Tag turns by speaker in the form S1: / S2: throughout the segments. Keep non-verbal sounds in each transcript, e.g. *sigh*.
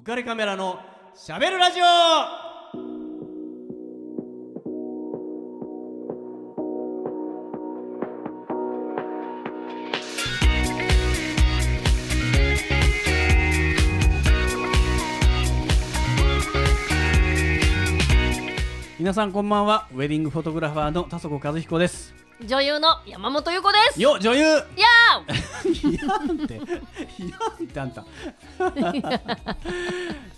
S1: 浮かれカメラのしゃべるラジオ。皆さんこんばんは。ウェディングフォトグラファーの田底和彦です。
S2: 女優の山本優子です。
S1: よ女優。
S2: いや
S1: いやんって。いやんってあんた。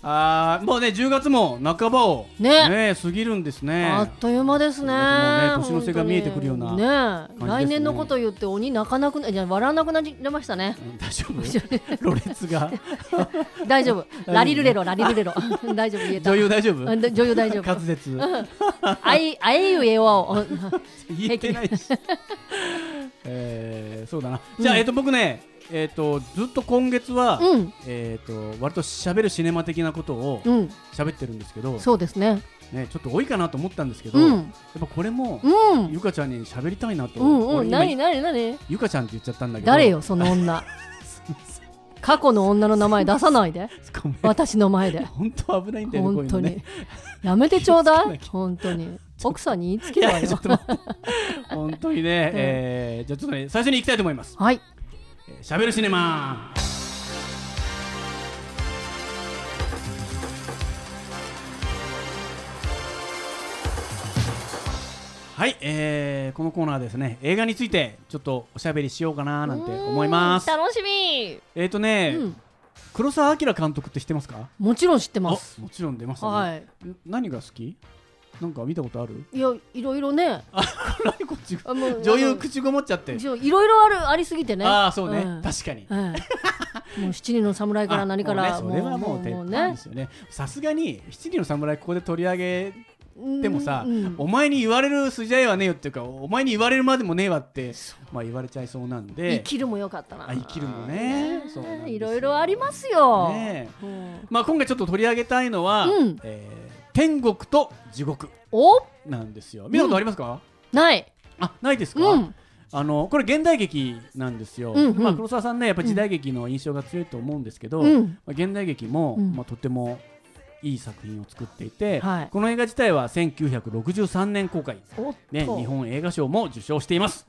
S1: あーもうね10月も半ばを
S2: ね。
S1: 過ぎるんです
S2: ー、
S1: ね。
S2: あっという間ですね。
S1: もうね年の瀬が見えてくるような
S2: ね
S1: すね。
S2: 来年のこと言って鬼泣かなくなじゃ笑わなくなりましたね。
S1: うん大丈夫？ろれつが。*laughs*
S2: 大丈夫。ラリルレロラリルレロ。*laughs* 大丈夫言えた。
S1: 女優大丈夫？
S2: あ女優大丈夫。
S1: 滑舌。
S2: あいあえゆえわを
S1: 言えてないしえーそうだな。じゃあ、
S2: うん
S1: えっと僕ねえっとずっと今月は、
S2: うん。
S1: えっと割と喋るシネマ的なことを
S2: うん。
S1: 喋ってるんですけど、
S2: そうですね。
S1: ね、ちょっと多いかなと思ったんですけど、
S2: うん。
S1: やっぱこれも、
S2: うん。
S1: ゆかちゃんに喋りたいなと、
S2: うんうん。
S1: 俺今
S2: 何何何？
S1: ゆかちゃんって言っちゃったんだけど。
S2: 誰よその女。過去の女の名前出さないで。
S1: ごめん。
S2: 私の前で。
S1: 本当危ないんだよねこう
S2: 本当に
S1: いうのね。
S2: やめてちょうだい。*laughs* 本当に奥さんに言いつけ
S1: い
S2: ろよ
S1: 本当にね、えーじゃあちょっとね最初に行きたいと思います。
S2: はい。
S1: えーしゃべるシネマ。はい、えーこのコーナーはですね映画についてちょっとおしゃべりしようかななんて思います。
S2: 楽しみ。
S1: えっ、ー、とね、
S2: うん。
S1: 黒澤明監督って知ってますか？
S2: もちろん知ってます。
S1: あもちろん出ましたね、
S2: はい。
S1: ん何が好き？なんか見たことある？
S2: いやいろいろね。
S1: 何こっち
S2: あもう
S1: 女優口ごもっちゃって。
S2: いろいろあるありすぎてね。
S1: ああそうね、
S2: ん。
S1: 確かに。
S2: 七人の侍から何から
S1: それはもう鉄ですよね。さすがに七人の侍ここで取り上げてもさ、お前に言われる筋合いはねえよっていうかお前に言われるまでもねえわって、まあ、言われちゃいそうなんで。
S2: 生きるもよかったな。
S1: あ生きるもね。
S2: いろいろありますよ。
S1: まあ、今回ちょっと取り上げたいのは、
S2: うん。
S1: えー天国と地獄
S2: お？
S1: なんですよ。見たことありますか、
S2: ない。
S1: あないですか、
S2: うん。
S1: あのこれ現代劇なんですよ、
S2: うんうん。
S1: まあ、黒沢さんねやっぱり時代劇の印象が強いと思うんですけど、
S2: うん。
S1: まあ、現代劇も、
S2: うん。
S1: まあ、とてもいい作品を作っていて、
S2: はい。
S1: この映画自体は1963年公開、ね、
S2: と。
S1: 日本映画賞も受賞しています、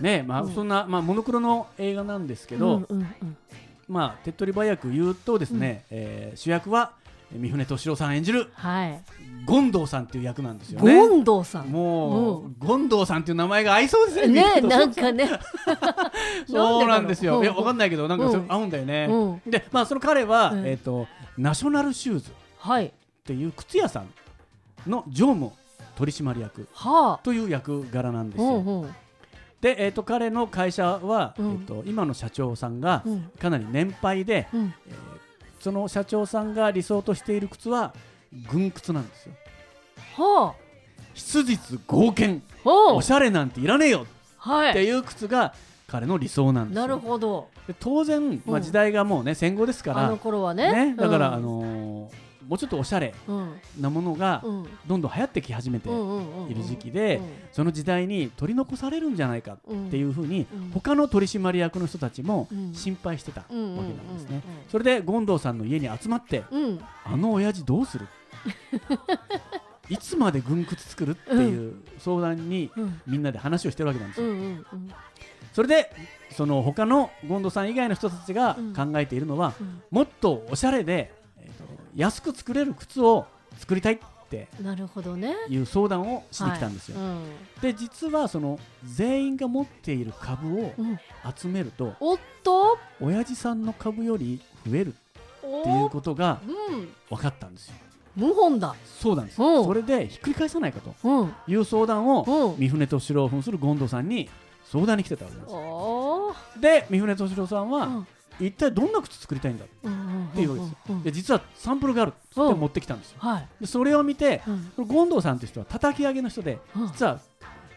S1: ねまあ
S2: うん。
S1: そんな、まあ、モノクロの映画なんですけ
S2: う
S1: ど、
S2: んうんうん。
S1: まあ、手っ取り早く言うとですね、えー主役は三船敏郎さん演じる
S2: はい。
S1: 権藤さんっていう役なんですよね。
S2: 権藤さん。
S1: もう、
S2: う
S1: 権藤さんっていう名前が合いそうですね。
S2: ねなんかね。*laughs*
S1: そうなんですよ。いや、わかん
S2: ない
S1: けど、なんかそれ
S2: うん
S1: 合うんだよね。
S2: うん。
S1: で、まあ、その彼は、
S2: うん。
S1: えっ、と、ナショナルシューズっ
S2: はい。
S1: ていう靴屋さんの常務取締役
S2: は
S1: という役柄なんですよ。で、えっ、と、彼の会社は、
S2: うん。
S1: えっ、と、今の社長さんが
S2: うん。
S1: かなり年配で、
S2: うん。
S1: えーその社長さんが理想としている靴は軍靴なんですよ。
S2: はあ
S1: 質実剛健、
S2: お
S1: しゃれなんていらねえよ。
S2: はい。
S1: っていう靴が彼の理想なんですよ。
S2: なるほど。
S1: で当然、まあ、
S2: うん。
S1: 時代がもうね戦後ですから、
S2: あの頃はね。
S1: ね。だから、
S2: うん。
S1: あのーもうちょっとおしゃれ
S2: うん。
S1: なものが
S2: うん。
S1: どんどん流行ってき始めている時期で、その時代に取り残されるんじゃないか
S2: うん
S1: っていうふうに、
S2: うん。
S1: 他の取締役の人たちも
S2: うん。
S1: 心配してたわけなんですね。
S2: うん
S1: それで権藤さんの家に集まってあの親父どうする？*laughs* いつまで軍靴作る？っていう相談に
S2: うん。
S1: みんなで話をしてるわけなんですよ。それでその他の権藤さん以外の人たちが
S2: うん。
S1: 考えているのは、
S2: うん。
S1: もっとおしゃれで、安く作れる靴を作りたいって
S2: なるほどね。
S1: いう相談をしてきたんですよ。
S2: はい。
S1: で実はその全員が持っている株を
S2: うん。うん
S1: 集めると
S2: おっと？
S1: 親父さんの株より増える
S2: お
S1: っていうことが
S2: うん。
S1: 分かったんですよ。
S2: 謀反だ。
S1: そうなんです。
S2: うん。
S1: それでひっくり返さないかと
S2: うん。
S1: いう相談を
S2: うん。
S1: 三船敏郎扮する権藤さんに相談に来てたわけなんですで三船敏郎さんは
S2: うん
S1: 一体どんな靴作りたいんだ？っていうわけですよ。
S2: うんうん
S1: で実はサンプルがあるって言って持ってきたんですよ。
S2: はい。
S1: でそれを見て
S2: うん。
S1: 権藤さんという人は叩き上げの人で
S2: うん。
S1: 実は、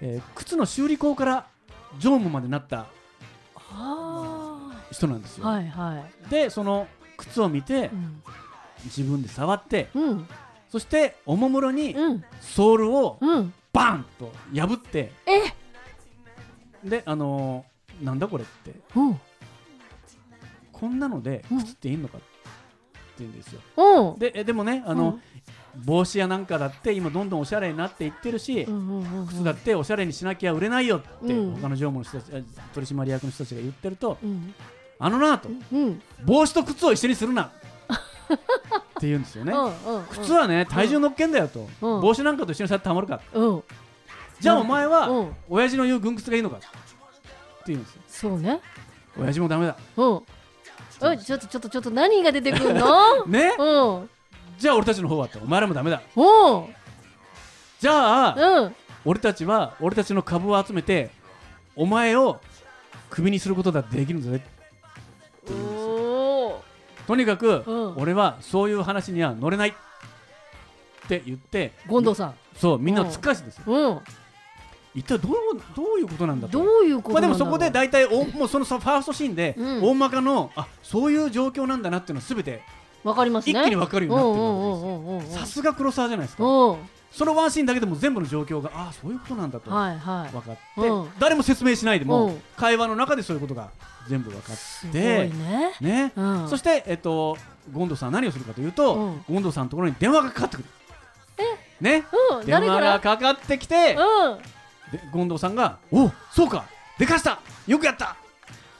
S1: えー靴の修理工から常務までなった
S2: は
S1: 人なんですよ。
S2: あはいはい。
S1: でその靴を見て
S2: うん。
S1: 自分で触って
S2: うん。
S1: そしておもむろに
S2: うん。
S1: ソールを
S2: うん。
S1: バンと破って
S2: え？
S1: であのーなんだこれって。
S2: うん
S1: こんなので
S2: うん。
S1: 靴っていいのか、言うんですよ。
S2: うん。
S1: でえでもねあの、帽子やなんかだって今どんどんおしゃれになっていってるし、靴だっておしゃれにしなきゃ売れないよって、
S2: うん。
S1: 他の常務の人たちあ取締役の人たちが言ってると、
S2: うん。
S1: あのなと
S2: うん。
S1: 帽子と靴を一緒にするなって言うんですよね、靴はね体重乗っけんだよと、
S2: うん。
S1: 帽子なんかと一緒にさってたまるか。
S2: うん。
S1: じゃあお前は、
S2: うん。
S1: 親父の言う軍靴がいいのかって言うんですよ。
S2: そうね。
S1: 親父もダメだ
S2: うん。えちょっとちょっとちょっと何が出てくるの？*laughs*
S1: ね。
S2: うん。
S1: じゃあ俺たちの方はってお前らもダメだ。
S2: う。ん
S1: じゃあ、
S2: うん。
S1: 俺たちは俺たちの株を集めてお前をクビにすることだってできるんだぜ。とにかく、
S2: うん。
S1: 俺はそういう話には乗れない。って言って
S2: 権藤さん。
S1: そうみんなを突っ返すんですよ、
S2: うん
S1: 一体どうどういうことなんだと。
S2: どういうこと
S1: まあ、でもそこで大体おもうそのさファーストシーンで、
S2: うん。
S1: 大まかのあそういう状況なんだなっていうのは全て
S2: わかりますね。
S1: 一気に分かるようになってるさすが黒沢じゃないですか。
S2: うん。
S1: そのワンシーンだけでも全部の状況があそういうことなんだと分
S2: はいはい。
S1: かって、
S2: うん。
S1: 誰も説明しないでも、
S2: うん。
S1: 会話の中でそういうことが全部分かって
S2: ね。
S1: ね、
S2: うん。
S1: そして、えっと、ゴンドさんは何をするかというと、
S2: うん。
S1: ゴンドさんのところに電話がかかってくる。ね、
S2: うん。
S1: 電話がかかってきて、
S2: うん
S1: でゴンドさんが「おそうかでかしたよくやった。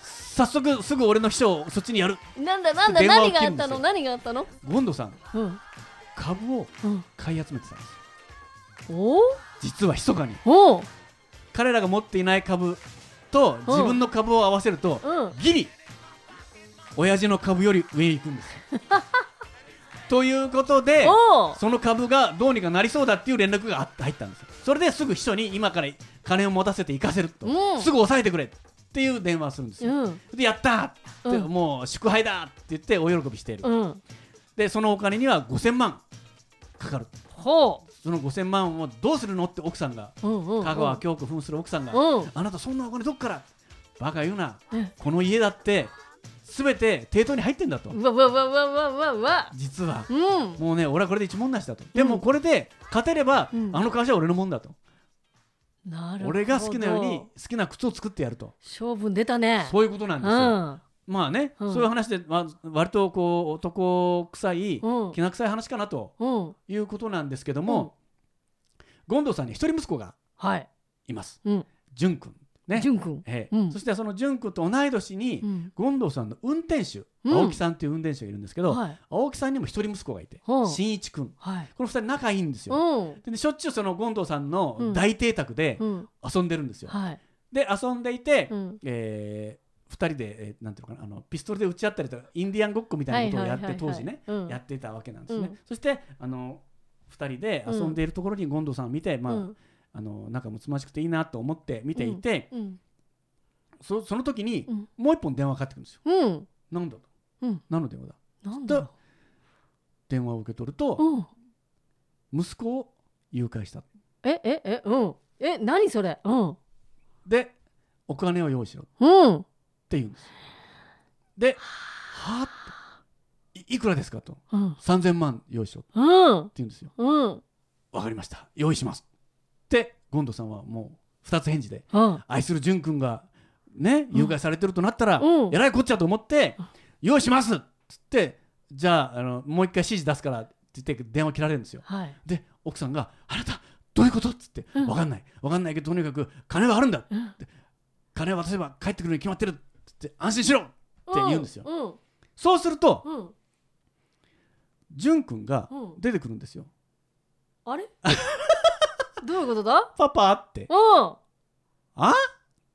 S1: 早速すぐ俺の秘書をそっちにやる。
S2: なんだなんだ何があったの？何があったの？
S1: ゴンドさん
S2: うん。
S1: 株を
S2: うん。
S1: 買い集めてたんです。
S2: お？
S1: 実は密かに。
S2: お？
S1: 彼らが持っていない株と自分の株を合わせると、
S2: うん。
S1: ギリ親父の株より上に行くんです。よ *laughs* ということで
S2: お
S1: その株がどうにかなりそうだっていう連絡があ入ったんですよ。それですぐ秘書に今から金を持たせて行かせると、
S2: うん。
S1: すぐ抑えてくれっていう電話をするんですよ、
S2: うん。
S1: でやったーって、
S2: うん。
S1: もう祝杯だって言って大喜びしている、
S2: うん。
S1: でそのお金には5000万かかる。
S2: ほ
S1: その5000万をどうするのって奥さんが
S2: ううんうんうん。
S1: 香川京子扮する奥さんが、
S2: うん。
S1: あなたそんなお金どっから？バカ言うな。
S2: うん
S1: この家だって全て抵当に入ってんだと。
S2: うわうわうわうわうわうわうわ。
S1: 実は。
S2: うん。
S1: もうね俺はこれで一文なしだと。でもこれで勝てれば、
S2: うん。
S1: あの会社は俺のもんだと。
S2: なるほど。
S1: 俺が好きなように好きな靴を作ってやると。
S2: 勝負出たね。
S1: そういうことなんですよ、
S2: うん。
S1: まあね、
S2: うん。
S1: そういう話で、まあ、割とこう男臭い、
S2: うん。
S1: きな臭い話かなと
S2: うん。
S1: いうことなんですけども、権藤さんに一人息子が
S2: はい。
S1: います。
S2: うん。
S1: 淳君ね。
S2: 淳君。
S1: ええ。
S2: うん。
S1: そしてその淳君と同い年に、
S2: うん。
S1: 権藤さんの運転手、
S2: うん。
S1: 青木さんという運転手がいるんですけど、
S2: はい。
S1: 青木さんにも一人息子がいて、
S2: う。ん
S1: 新一君。
S2: はい。
S1: この二人仲いいんですよ、
S2: うん。
S1: でねしょっちゅうその権藤さんの
S2: うん。
S1: 大邸宅で
S2: うん。
S1: 遊んでるんですよ、
S2: はい。
S1: で遊んでいて、
S2: うん。
S1: えー二人で、えーなんていうのかなあのピストルで撃ち合ったりとかインディアンごっこみたいなことをやって、当時ね、
S2: うん。
S1: やっていたわけなんですね、
S2: うん。
S1: そしてあの二人で遊んでいるところに権藤さんを見て、まあ
S2: うん
S1: あの仲睦ましくていいなと思って見ていて、
S2: うん
S1: そその時に、
S2: うん。
S1: もう一本電話かかってくるんですよ。
S2: うん。
S1: なんだと、
S2: うん。
S1: 何の電話だ？
S2: なんだろ
S1: 電話を受け取ると、息子を誘拐した。
S2: えええうん。え何それ？うん。
S1: でお金を用意しろ。っ
S2: うん。
S1: て言うんですではあっていいくらですかと。
S2: うん。
S1: 3000万用意しろって
S2: うん。
S1: 言うんですよ。
S2: うん。
S1: わかりました。用意します。って権藤さんはもう2つ返事で
S2: うん
S1: 愛する淳君がね誘拐されてるとなったら、
S2: うん。
S1: えらいこっちゃと思って、用意しますっつってじゃああのもう一回指示出すからって言って電話切られるんですよ。
S2: はい。
S1: で奥さんが「あなたどういうこと?」っつって「
S2: うん
S1: わかんない。わかんないけどとにかく金はあるんだ
S2: うん
S1: 金を渡せば帰ってくるに決まってる」って「安心しろ!」って言うんですよ。
S2: うん。
S1: そうすると
S2: うん。
S1: 淳君が
S2: うん。
S1: 出てくるんですよ。
S2: あれ？*laughs* どういうことだ「
S1: パパ」って。
S2: うん「
S1: あ？っ?」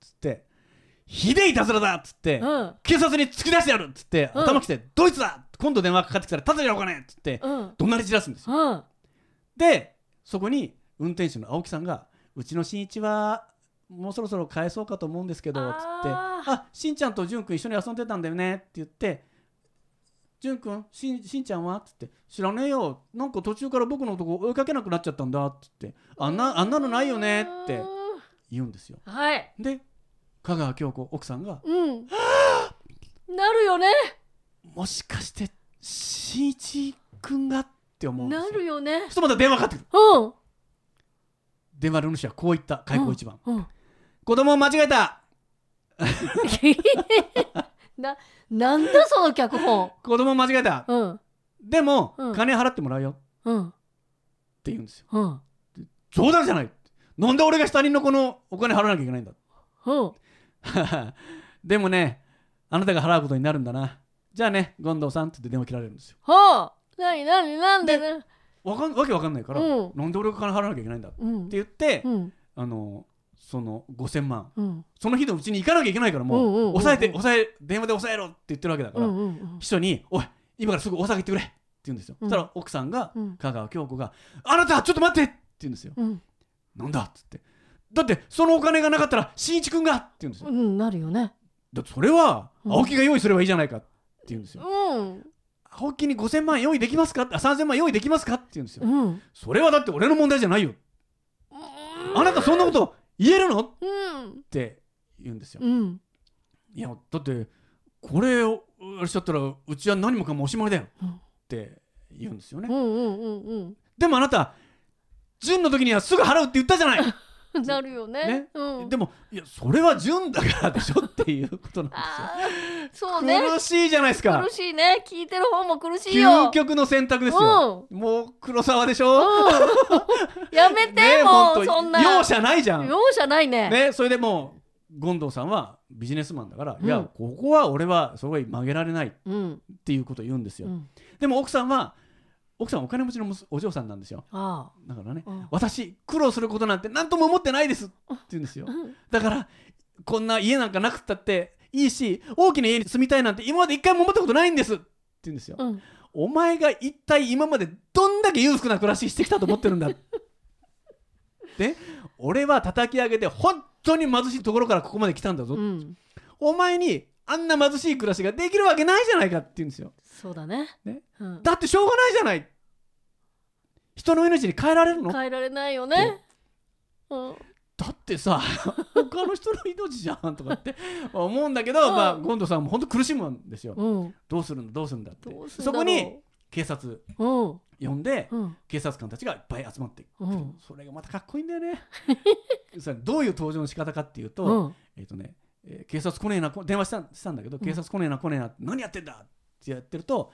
S1: つって「ひでえいたずらだ!」っつって。
S2: うん。
S1: 警察に突き出してやるっつって、
S2: うん。
S1: 頭きて「ドイツだ!」今度電話かかってきたら「ただじゃお金!」っつって。
S2: うん。
S1: 怒鳴り散らすんですよ。
S2: うん。
S1: でそこに運転手の青木さんが「うちの新一はもうそろそろ返そうかと思うんですけど」つって「
S2: あー
S1: あしんちゃんとじゅんくん一緒に遊んでたんだよね」って言って「じゅんくんしんしんちゃんは?」っつって「知らねえよ。なんか途中から僕のとこ追いかけなくなっちゃったんだ」っつって「あんなあんなのないよね」って言うんですよ。
S2: はい。
S1: で香川京子奥さんが
S2: うん。なるよね「
S1: もしかしてしんいちくんが?」って思うんです
S2: な
S1: よ
S2: るよね。
S1: そまた電話かかってくる。
S2: うん。
S1: 電話の主はこう言った開口一番、
S2: うん
S1: 子供を間違えた *laughs*
S2: ななんだその脚本？*laughs*
S1: 子供を間違えた。
S2: うん。
S1: でも、
S2: うん。
S1: 金払ってもらうよ。
S2: うん。
S1: って言うんですよ。
S2: うん。
S1: 冗談じゃない。なんで俺が下人の子のお金払わなきゃいけないんだ。
S2: うん。*laughs*
S1: でもねあなたが払うことになるんだな。じゃあね権藤さんって言って電話切られるんですよ。
S2: はあなになになんで？ね
S1: わかんわけわかんないから、
S2: うん。
S1: なんで俺が金払わなきゃいけないんだって
S2: うん
S1: 言って、
S2: うん。
S1: あのその5000万。
S2: うん。
S1: その日のうちに行かなきゃいけないからもう,、
S2: うんうんうんうん。
S1: 抑えて抑え電話で抑えろって言ってるわけだから、
S2: うんうん
S1: 秘書に「おい今からすぐ大阪行ってくれ」って言うんですよ、
S2: うん。
S1: そしたら奥さんが、
S2: うん。
S1: 香川京子が「あなたちょっと待って!」って言うんですよ、
S2: うん。
S1: なんだっつって。だってそのお金がなかったら新一君がって言うんですよ、
S2: うんなるよね。
S1: だってそれは
S2: うん。
S1: 青木が用意すればいいじゃないかって言うんですよ、
S2: うん。
S1: 青木に5000万用意できますかあ3000万用意できますかって言うんですよ、
S2: うん。
S1: それはだって俺の問題じゃないよ。あなたそんなこと言えるの？っ
S2: うん。
S1: て言うんですよ、
S2: うん。
S1: いやだってこれをあれしちゃったらうちは何もかもおしまいだよ。
S2: うん。
S1: って言うんですよね、でもあなた純の時にはすぐ払うって言ったじゃない、
S2: うん *laughs* なるよね。
S1: ね。
S2: うん。
S1: でもいやそれは純だからでしょっていうことなんですよ。
S2: そうね。
S1: 苦しいじゃないですか。
S2: 苦しいね。聞いてる方も苦しいよ。
S1: 究極の選択ですよ、もう黒沢でしょ、
S2: うん。*laughs* やめて、
S1: ね
S2: もうそんな。
S1: 容赦ないじゃん。
S2: 容赦ないね。
S1: ね、それでもう権藤さんはビジネスマンだから、
S2: うん。
S1: いやここは俺はそこは曲げられないっ
S2: うん
S1: ていうことを言うんですよ、
S2: うん。
S1: でも奥さんは奥さんはお金持ちのお嬢さんなんですよ。
S2: あ
S1: だからね、
S2: うん。
S1: 私苦労することなんて何とも思ってないですって言うんですよ。だからこんな家なんかなくったっていいし大きな家に住みたいなんて今まで一回も思ったことないんですって言うんですよ、
S2: うん。
S1: お前が一体今までどんだけ裕福な暮らししてきたと思ってるんだ。*laughs* で俺は叩き上げて本当に貧しいところからここまで来たんだぞ、
S2: うん。
S1: お前にあんな貧しい暮らしができるわけないじゃないかって言うんですよ。
S2: そうだね。
S1: ね。
S2: うん。
S1: だってしょうがないじゃない人の命に変えられるの？
S2: 変えられないよね。うん。
S1: だってさ *laughs* 他の人の命じゃんとかって *laughs* 思うんだけど、
S2: うん。
S1: まあゴンドさんも本当苦しむんですよ、
S2: うん。
S1: どうするんだどうするんだって。そうこに警察
S2: うん。
S1: 呼んで、
S2: うん。
S1: 警察官たちがいっぱい集まって、
S2: うん。
S1: それがまたかっこいいんだよね。*laughs* さどういう登場の仕方かっていうと、
S2: うん。
S1: えっ、とね、えー警察来ねえなこ電話したしたんだけど、
S2: ん。
S1: 警察来ねえな来ねえな何やってんだってやってると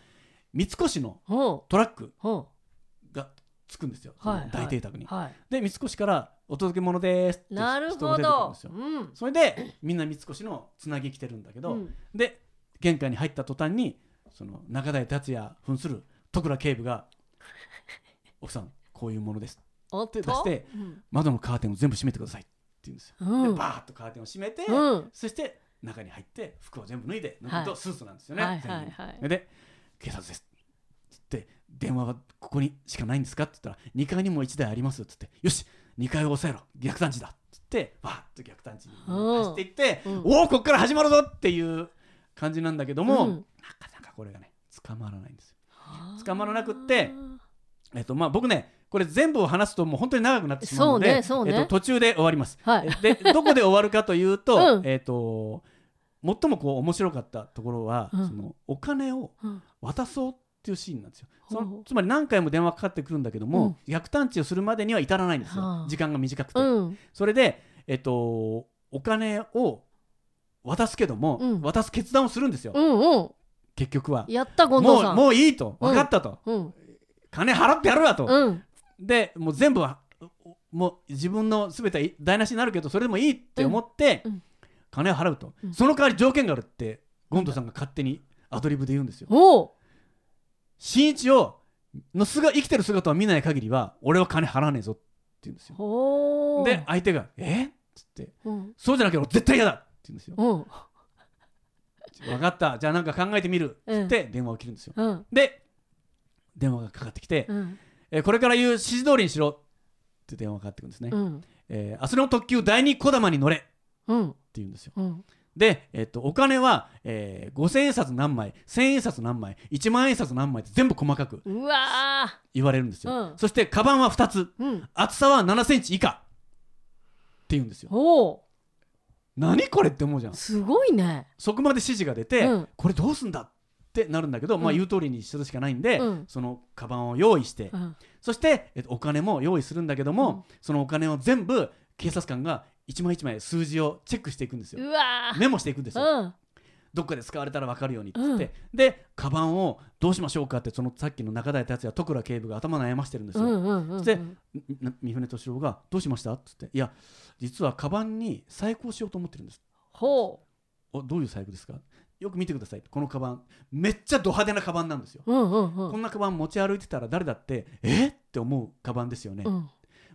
S1: 三越の
S2: ほ
S1: トラックがつくんですよ、
S2: はい
S1: 大邸宅に、
S2: うはい。
S1: で三越から「お届け物です」って
S2: なるほ
S1: 人が出てくるん
S2: ど
S1: ですよ。
S2: うん。
S1: それでみんな三越のつなぎ来てるんだけど、
S2: うん。
S1: で玄関に入った途端にその中台達也扮する徳倉警部が「*laughs* 奥さんこういうものです
S2: おっと？
S1: 手出して
S2: うん
S1: 窓のカーテンを全部閉めてください」って言うんですよ、
S2: うん。
S1: でバーッとカーテンを閉めて、
S2: うん。
S1: そして中に入って服を全部脱いで脱ぐ
S2: はい。
S1: とスーツなんですよね、
S2: はい
S1: 全部
S2: はい。はい
S1: で警察です電話はここにしかないんですか？って言ったら2階にも1台ありますっつってよし2階を抑えろ。逆探知だっつってバーッと逆探知に走っていって、
S2: うん。
S1: おおこっから始まるぞっていう感じなんだけども、
S2: うん。
S1: なかなかこれがね捕まらないんですよ。捕まらなくってえっとまあ僕ねこれ全部を話すともう本当に長くなってしまうので
S2: ねね。
S1: えっと、途中で終わります。
S2: はい。
S1: でどこで終わるかというと、*laughs*
S2: うん。
S1: えっと最もこう面白かったところは、
S2: うん。
S1: そのお金を
S2: うん。
S1: 渡そうっていうシーンなんですよ。そのつまり何回も電話かかってくるんだけども、逆探知をするまでには至らないんですよ、
S2: はあ。
S1: 時間が短くて。
S2: うん。
S1: それで、えっと、お金を渡すけども、
S2: うん。
S1: 渡す決断をするんですよ、
S2: うんうん。
S1: 結局は。
S2: やった
S1: もうん。もういいと。
S2: うん。
S1: 分かったと、
S2: うん。
S1: 金払ってやるわと、
S2: うん。
S1: でもう全部はもう自分の全ては台無しになるけどそれでもいいって思って、
S2: うん。うん。
S1: 金を払うと、
S2: うん。
S1: その代わり条件があるってゴンドさんが勝手にアドリブで言うんですよ。新一をの姿生きてる姿を見ない限りは俺は金払わねえぞって言うんですよ。で相手が「え？っ?」つって
S2: うん「
S1: そうじゃなきゃ俺絶対嫌だ!」って言うんですよ。
S2: うん
S1: 分かったじゃあなんか考えてみるっつって電話を切るんですよ。
S2: うん
S1: で電話がかかってきて、
S2: うん
S1: えーこれから言う指示通りにしろって電話がかかってくるんですね。
S2: うん
S1: えー明日の特急第二こだまに乗れって
S2: うん
S1: 言うんですよ。
S2: うん
S1: で、えっと、お金は、えー、5000円札何枚1000円札何枚1万円札何枚って全部細かく
S2: うわ
S1: 言われるんですよ、
S2: うん。
S1: そしてカバンは2つ
S2: ーうん。
S1: 厚さは7センチ以下って言うんですよ。
S2: お
S1: 何これって思うじゃん。
S2: うすごいね。
S1: そこまで指示が出て、
S2: うん。こ
S1: これどうすんだってなるんだけど、まあ
S2: うん
S1: 言う通りにするしかないんで、
S2: うん。
S1: そのカバンを用意して、
S2: うん。
S1: そして、えっと、お金も用意するんだけども、
S2: うん。
S1: そのお金を全部警察官が一枚一枚数字をチェックしていくんですよ。メモしていくんですよ、
S2: うん。
S1: どっかで使われたら分かるようにっつって、でカバンをどうしましょうかってそのさっきの中台達也戸倉警部が頭悩ましてるんですよ、
S2: うんうんうん
S1: 三船敏郎が「どうしました?」っつって「いや実はカバンに細工をしようと思ってるんです。
S2: ほ」
S1: おどういう細工ですか？よく見てください。このカバンめっちゃド派手なカバンなんですよ、
S2: ううんうんうん。
S1: こんなカバン持ち歩いてたら誰だってえ？って思うカバンですよね、
S2: うん。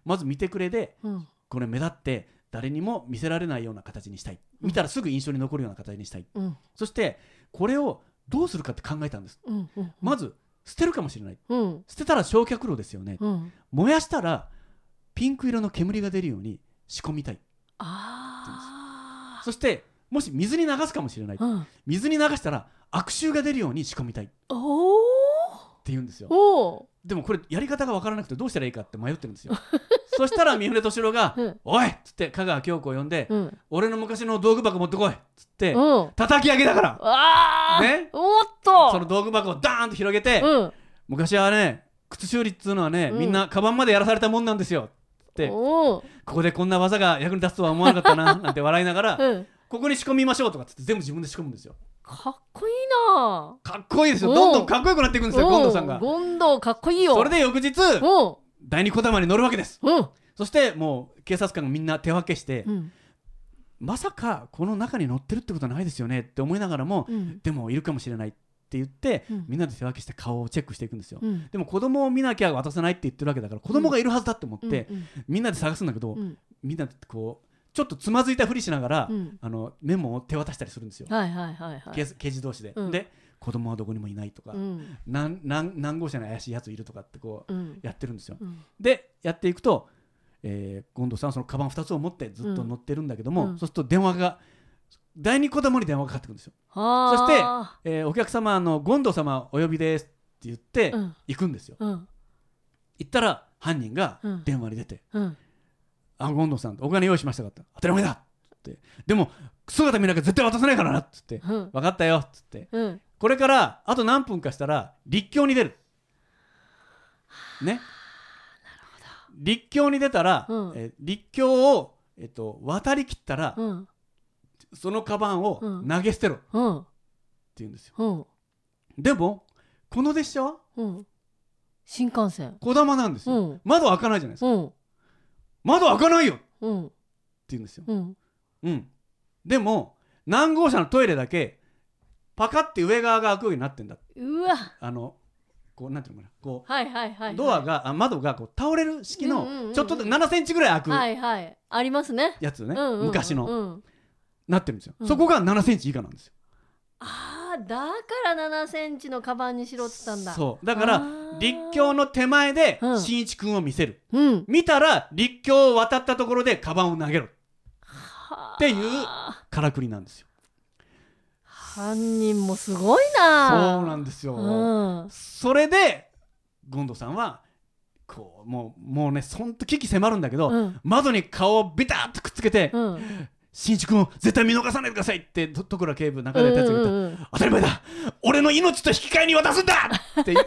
S1: まず見てくれで
S2: うん。
S1: これ目立って誰にも見せられないような形にしたい。見たらすぐ印象に残るような形にしたい。
S2: うん。
S1: そしてこれをどうするかって考えたんです。
S2: うんうん
S1: まず捨てるかもしれない。
S2: うん。
S1: 捨てたら焼却炉ですよね。
S2: うん。
S1: 燃やしたらピンク色の煙が出るように仕込みたい。
S2: あ
S1: そしてもし水に流すかもしれない。水に流したら悪臭が出るように仕込みたい。って
S2: お
S1: 言うんですよ。でもこれやり方が分からなくてどうしたらいいかって迷ってるんですよ *laughs* そしたら三船敏郎が
S2: うん「
S1: おい!」っつって香川京子を呼んで
S2: うん「
S1: 俺の昔の道具箱持ってこい!」っつって
S2: うん。
S1: 叩き上げだから。
S2: ああ。
S1: ね。
S2: おっと。
S1: その道具箱をダーンと広げて
S2: うん。
S1: 昔はね靴修理っつうのはね
S2: うん。
S1: みんなカバンまでやらされたもんなんですよって。ここでこんな技が役に立つとは思わなかったな *laughs* なんて笑いながら
S2: うん。
S1: ここに仕込みましょうとかっつって全部自分で仕込むんですよ。
S2: かっこいいな。
S1: かっこいいですよ。どんどんかっこよくなっていくんですよ
S2: うん。
S1: 権藤さんが。
S2: 権藤かっこいいよ。
S1: それで翌日
S2: うん
S1: 第二小玉に乗るわけです。
S2: うん。
S1: そしてもう警察官がみんな手分けして
S2: うん。
S1: まさかこの中に乗ってるってことはないですよねって思いながらも
S2: うん。
S1: でもいるかもしれないって言って
S2: うん。
S1: みんなで手分けして顔をチェックしていくんですよ。
S2: うん。
S1: でも子供を見なきゃ渡せないって言ってるわけだから子供がいるはずだって思って
S2: うん
S1: みんなで探すんだけど
S2: うん。
S1: みんなでこうちょっとつまずいたふりしながら
S2: うん。
S1: あのメモを手渡したりするんですよ。
S2: はいはいはいはい。
S1: 刑刑事同士で。
S2: うん。
S1: で子供はどこにもいないとか
S2: うん。
S1: 何号車に怪しいやついるとかってこう
S2: うん。
S1: やってるんですよ。
S2: うん。
S1: でやっていくと、えー、権藤さんはそのカバン2つを持ってずっと乗ってるんだけども、
S2: うん。
S1: そうすると電話が第二子供に電話がかかってくるんですよ、
S2: は
S1: そして
S2: あ
S1: えーお客様の権藤様お呼びですって言って
S2: うん。
S1: 行くんですよ、
S2: うん。
S1: 行ったら犯人が
S2: うん。
S1: 電話に出て
S2: うん「
S1: あ権藤さんお金用意しましたか?」って当たり前だ!」って。でも姿見なきゃ絶対渡さないからなっつって
S2: うん。
S1: 分かったよっつって
S2: うん
S1: これからあと何分かしたら立教に出る。ね？立教に出たら、
S2: うん。
S1: えー立教を、えっと、渡りきったら、
S2: うん。
S1: そのカバンを
S2: うん。
S1: 投げ捨てろ。って
S2: うん
S1: 言うんですよ。
S2: うん。
S1: でもこの列車は
S2: うん。新幹線。
S1: こだまなんですよ、
S2: うん。
S1: 窓開かないじゃないですか。
S2: うん。
S1: 窓開かないよ。って
S2: うん
S1: 言うんですよ、
S2: うん。
S1: うん、でも何号車のトイレだけパカって上側が開くようになってんだ。
S2: うわ。
S1: あのこうなんていうのかな。こう
S2: はいはいはいはい。
S1: ドアがあ窓がこう倒れる式の
S2: うんうんうんうん。
S1: ちょっとで7センチぐらい開く。
S2: はいはい。ありますね。
S1: やつね、
S2: うんうんうん
S1: 昔の、
S2: うん
S1: なってるんですよ、
S2: うん。
S1: そこが7センチ以下なんですよ。
S2: ああだから7センチのカバンにしろっつったんだ。
S1: そう。だから立教の手前で
S2: うん。
S1: 新一君を見せる、
S2: うん。
S1: 見たら立教を渡ったところでカバンを投げろ。
S2: って
S1: いうからくりなんですよ
S2: 犯人もすごいな。
S1: そうなんですよ、
S2: うん。
S1: それで権藤さんはこうもうもうねそんと危機迫るんだけど、
S2: うん。
S1: 窓に顔をビタッとくっつけて
S2: うん「
S1: 新一君を絶対見逃さないでください」ってと戸倉警部中でやっが言った、当たり前だ。俺の命と引き換えに渡すんだって言っ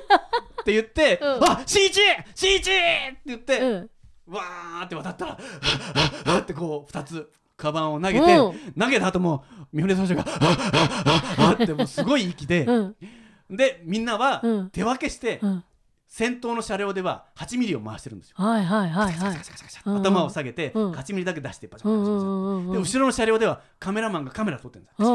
S1: て言って「
S2: うん。
S1: あ新一!新一!」って言って、
S2: うん。
S1: わーって渡ったら「はっはっはっってこう2つカバンを投げて、
S2: うん
S1: 投げた後も三船総長が「はっはっはっはってもうすごい息で、
S2: うん
S1: でみんなは
S2: うん
S1: 手分けして、
S2: うん
S1: 先頭の車両では8ミリを回してるんですよ。
S2: はいはいはいはい
S1: 頭を下げて、
S2: うん
S1: 8ミリだけ出してバチバチャバチチで後ろの車両ではカメラマンがカメラ撮ってるんですっ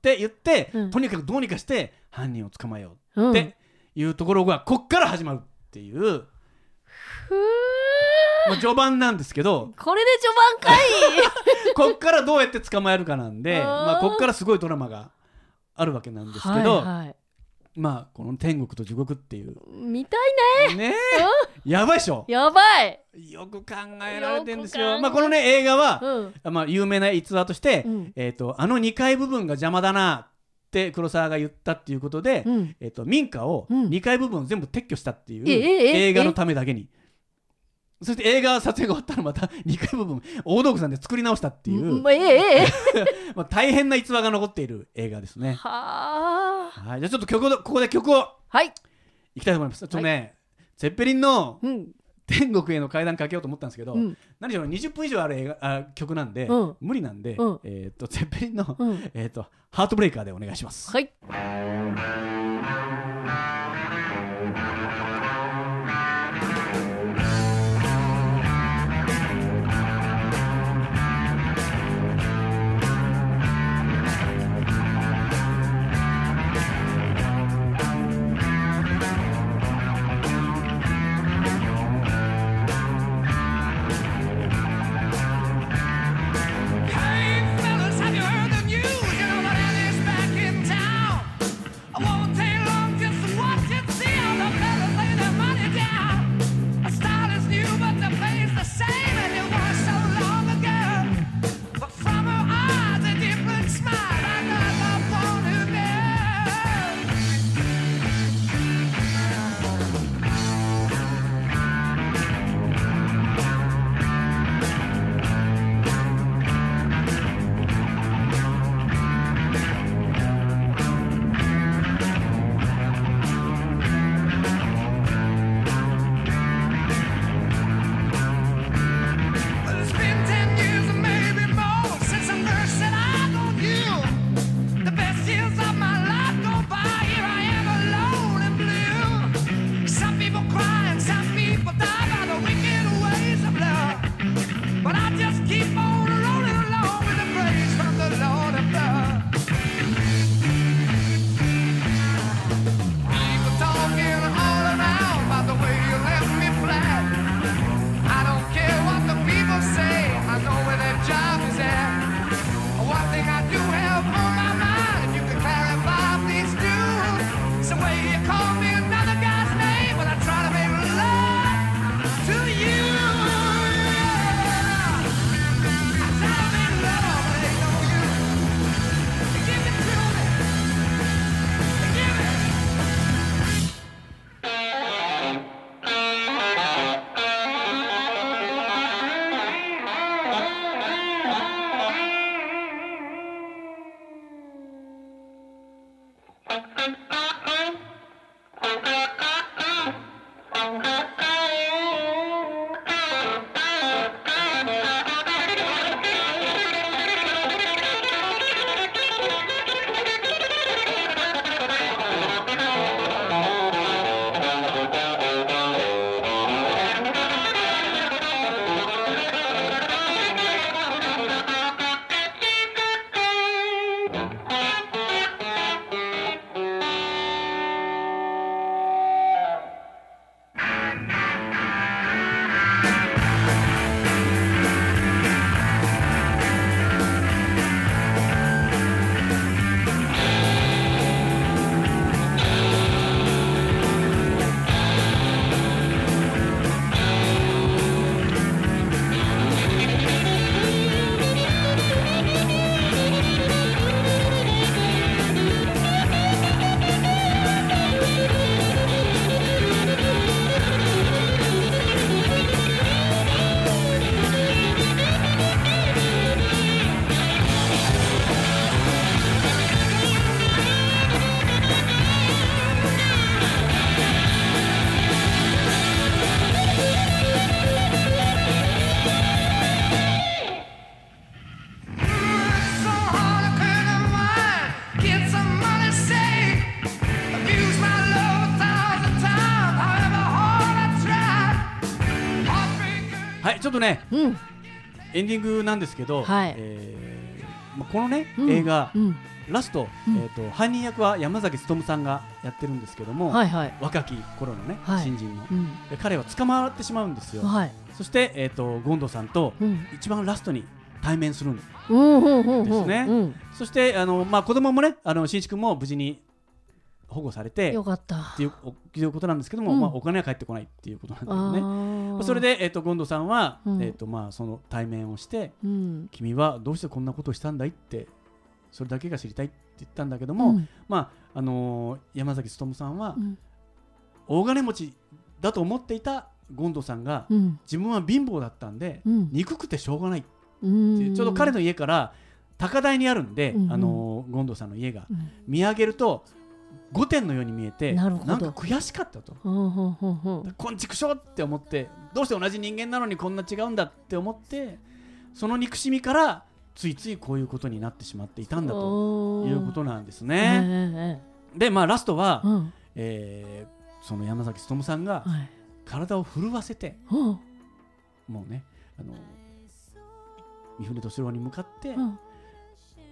S1: て言って、
S2: うん
S1: とにかくどうにかして犯人を捕まえよう
S2: うん
S1: っていうところがこっから始まるっていう、
S2: ふ
S1: まあ、序盤なんですけど
S2: ーこれで序盤かい。*laughs*
S1: こっからどうやって捕まえるかなんでまあ、こっからすごいドラマがあるわけなんですけど、
S2: はいはい。
S1: まあこの天国と地獄っていう。
S2: 見たい
S1: ね。やばいでしょ。
S2: やばい。
S1: よく考えられてるんです
S2: よ。
S1: まあこのね映画は、
S2: うん。
S1: まあ、有名な逸話として、
S2: うん。
S1: えー、とあの2階部分が邪魔だなって黒沢が言ったっていうことで、
S2: うん。
S1: えー、と民家を
S2: うん。
S1: 2階部分を全部撤去したっていう映画のためだけに、そして映画撮影が終わったらまた *laughs* 2階部分大道具さんで作り直したっていう、
S2: まあええええ。*laughs*
S1: まあ、大変な逸話が残っている映画ですね。
S2: はあ。
S1: はい、じゃあちょっと曲をここで曲を。
S2: はい。
S1: いきたいと思います。ちょっとね、ゼッペリンの
S2: うん。
S1: 天国への階段かけようと思ったんですけど、
S3: うん。
S1: 何しろ20分以上ある映画あ曲なんで、
S3: うん。
S1: 無理なんで、
S3: うん。
S1: えっ、とゼッペリンの、
S3: うん。
S1: えっ、とハートブレイカーでお願いします。
S3: はい
S1: ね
S3: うん。
S1: エンディングなんですけど、
S3: はい。
S1: えーまあこのね、
S3: うん。
S1: 映画、
S3: うん。
S1: ラスト、
S3: うん。
S1: えー、と犯人役は山崎努さんがやってるんですけども、
S3: はいはい。
S1: 若き頃のね、
S3: はい。
S1: 新人の。
S3: うん。
S1: で彼は捕まってしまうんですよ、
S3: はい。
S1: そして、えー、とゴンドさんと
S3: うん。
S1: 一番ラストに対面するんですね。
S3: うん。
S1: そしてあの、まあ、子供もねあの新一君も無事に保護されて
S3: よかった。
S1: っていうことなんですけども、
S3: うん。
S1: まあ、お金は返ってこないっていうことなんだ
S3: あ
S1: よね。
S3: ー。
S1: それで、えー、とゴンドさんは、
S3: うん。
S1: えーとまあ、その対面をして
S3: うん。
S1: 君はどうしてこんなことをしたんだいってそれだけが知りたいって言ったんだけども、
S3: うん。
S1: まああのー山崎努さんは
S3: うん。
S1: 大金持ちだと思っていたゴンドさんが
S3: うん。
S1: 自分は貧乏だったんで
S3: うん。
S1: 憎くてしょうがないちょうど彼の家から高台にあるんで、
S3: うんうん。
S1: あのーゴンドさんの家が
S3: うん。
S1: 見上げると5点のように見えて
S2: なるほど。
S1: んか悔しかったと。こんちくしょうって思ってどうして同じ人間なのにこんな違うんだって思ってその憎しみからついついこういうことになってしまっていたんだということなんですね。
S2: ね。
S1: でまあラストは、
S2: うん。
S1: えーその山崎努さんが
S2: はい。
S1: 体を震わせて
S2: う。ん
S1: もうねあの三船敏郎に向かって
S2: うん。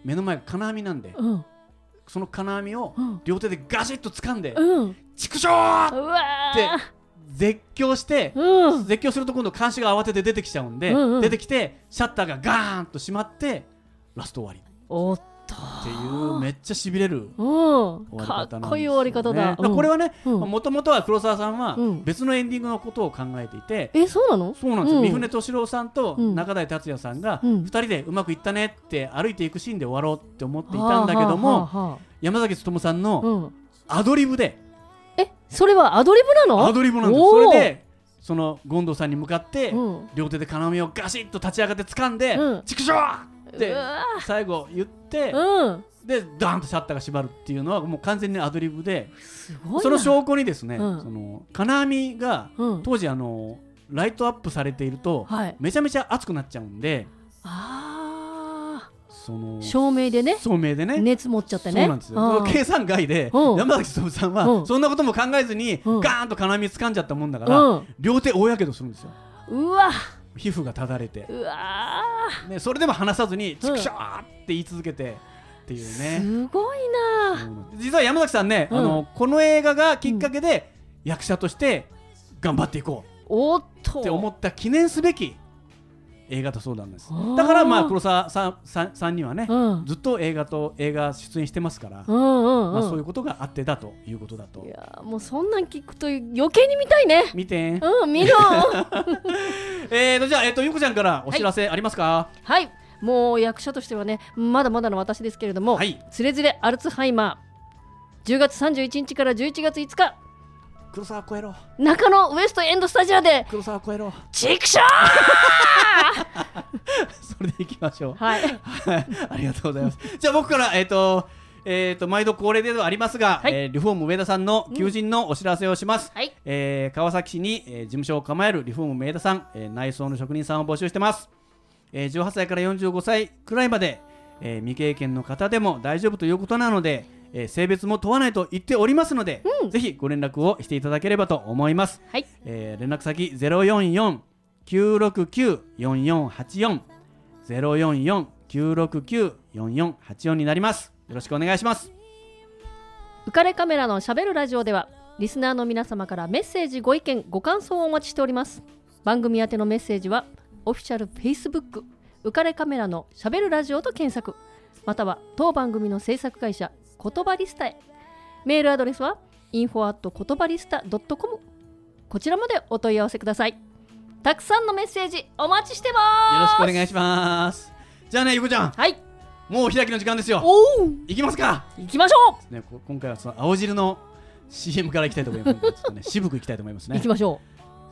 S1: 目の前が金網なんで
S2: うん
S1: その金網を
S2: うん。
S1: 両手でガシッと掴んで
S2: うん「
S1: ちくしょう!
S2: うわ」
S1: って絶叫して絶叫すると今度監視が慌てて出てきちゃうんで、出てきてシャッターがガーンと閉まってラスト終わり。
S2: おっと
S1: っていうめっちゃしびれる
S2: うん。
S1: 終わり
S2: か
S1: 方なんですよ、ね、
S2: っこいい終わり方だ、
S1: まあこれはね
S2: うん。
S1: もともとは黒沢さんは
S2: うん。
S1: 別のエンディングのことを考えていて、
S2: えそうなの？
S1: そうなんですよ、
S2: うん。
S1: 三船敏郎さんと
S2: うん。
S1: 中台達也さんが
S2: うん。
S1: 2人でうまくいったねって歩いていくシーンで終わろうって思っていたんだけども、山崎努さんの
S2: うん。
S1: アドリブで、
S2: えそれはアドリブなの？
S1: アドリブなんですそれでその権藤さんに向かって、
S2: うん。
S1: 両手で金網をガシッと立ち上がって掴んで
S2: うん「
S1: ちくしょう!」って最後言って、
S2: うん。
S1: でダーンとシャッターが閉まるっていうのはもう完全にアドリブでその証拠にですね、
S2: うん。
S1: その金網が
S2: うん。
S1: 当時あのライトアップされていると、
S2: はい。
S1: めちゃめちゃ熱くなっちゃうんで
S2: あ
S1: その
S2: ー照明でね。
S1: 照明でね。
S2: 熱持っちゃってね。
S1: そうなんですよ。
S2: うん。
S1: 計算外で
S2: うん。
S1: 山崎努さん
S2: うん。
S1: はそんなことも考えずに
S2: うん。
S1: ガーンと金網掴んじゃったもんだから
S2: うん。
S1: 両手大やけどするんですよ。
S2: うわ
S1: 皮膚がただれて、
S2: うわ
S1: ね、それでも離さずに「ちくしょー!」って言い続けてっていう
S2: ー
S1: ね。
S2: すごいな。
S1: うん。実は山崎さんね、
S2: うん。
S1: あのこの映画がきっかけで役者として頑張っていこ
S2: おっと。
S1: うって思った記念すべき映画だそうなんです。だからまあ黒沢さんさんさんにはね、
S2: うん。
S1: ずっと映画と映画出演してますから、
S2: うんうん
S1: まあ、
S2: うん
S1: そういうことがあってだということだと。
S2: いやーもうそんなん聞くと余計に見たいね。
S1: 見て、
S2: うん見ろ。*laughs*
S1: えーとじゃあ、えー、とゆうこちゃんからお知らせありますか？
S2: はい。もう役者としてはねまだまだの私ですけれども、
S1: はい。
S2: つれづれアルツハイマー。10月31日から11月5日
S1: 黒沢超えろ。
S2: 中野ウエストエンドスタジアで。
S1: 黒沢超えろ。
S2: チクショ
S1: それでいきましょう。
S2: ーはい。
S1: はい。ありがとうございます。じゃあ僕から、えっ、と、えー、と毎度恒例ではありますが、
S2: はい。
S1: えーリフォーム上田さんの求人のお知らせをします、
S2: はい。
S1: えー川崎市に、えー事務所を構えるリフォーム上田さん、えー内装の職人さんを募集してます、えー18歳から45歳くらいまで、えー未経験の方でも大丈夫ということなので、えー性別も問わないと言っておりますので、ぜひご連絡をしていただければと思います、
S2: はい。
S1: えー連絡先044-969-4484 044-969-4484になります。よろしくお願いします。
S2: 浮かれカメラのしゃべるラジオではリスナーの皆様からメッセージご意見ご感想をお待ちしております。番組宛てのメッセージはオフィシャル Facebook 浮かれカメラのしゃべるラジオと検索。または当番組の制作会社言葉リスタへ。メールアドレスは info at 言葉リスタ .com こちらまでお問い合わせください。たくさんのメッセージお待ちしてます。
S1: よろしくお願いします。じゃあねゆこちゃん。
S2: はい。
S1: もうお開きの時間ですよ。
S2: おお
S1: 行きますか、
S2: 行きましょ
S1: ね、こ今回はその青汁の CM からい *laughs* きたいと思いますね。渋くいきたいと思います
S2: う、
S1: ね。
S2: 行きましょ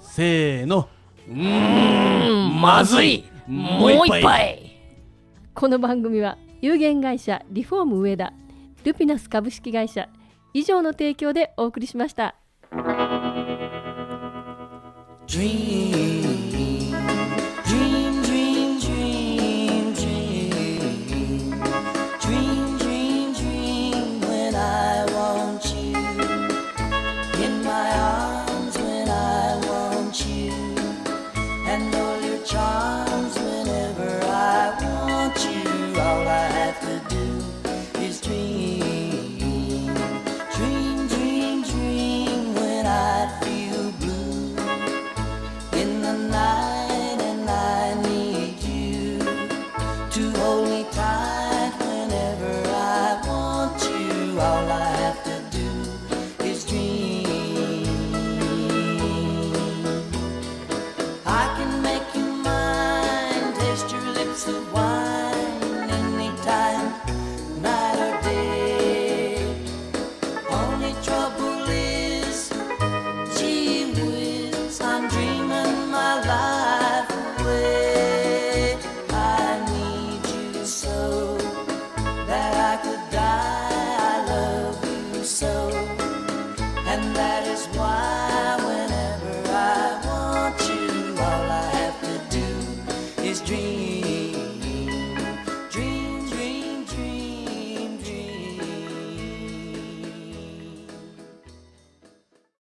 S1: せーの。うん。まずい。
S2: もう一杯。この番組は有限会社リフォーム上田ルピナス株式会社以上の提供でお送りしました。
S4: Dream,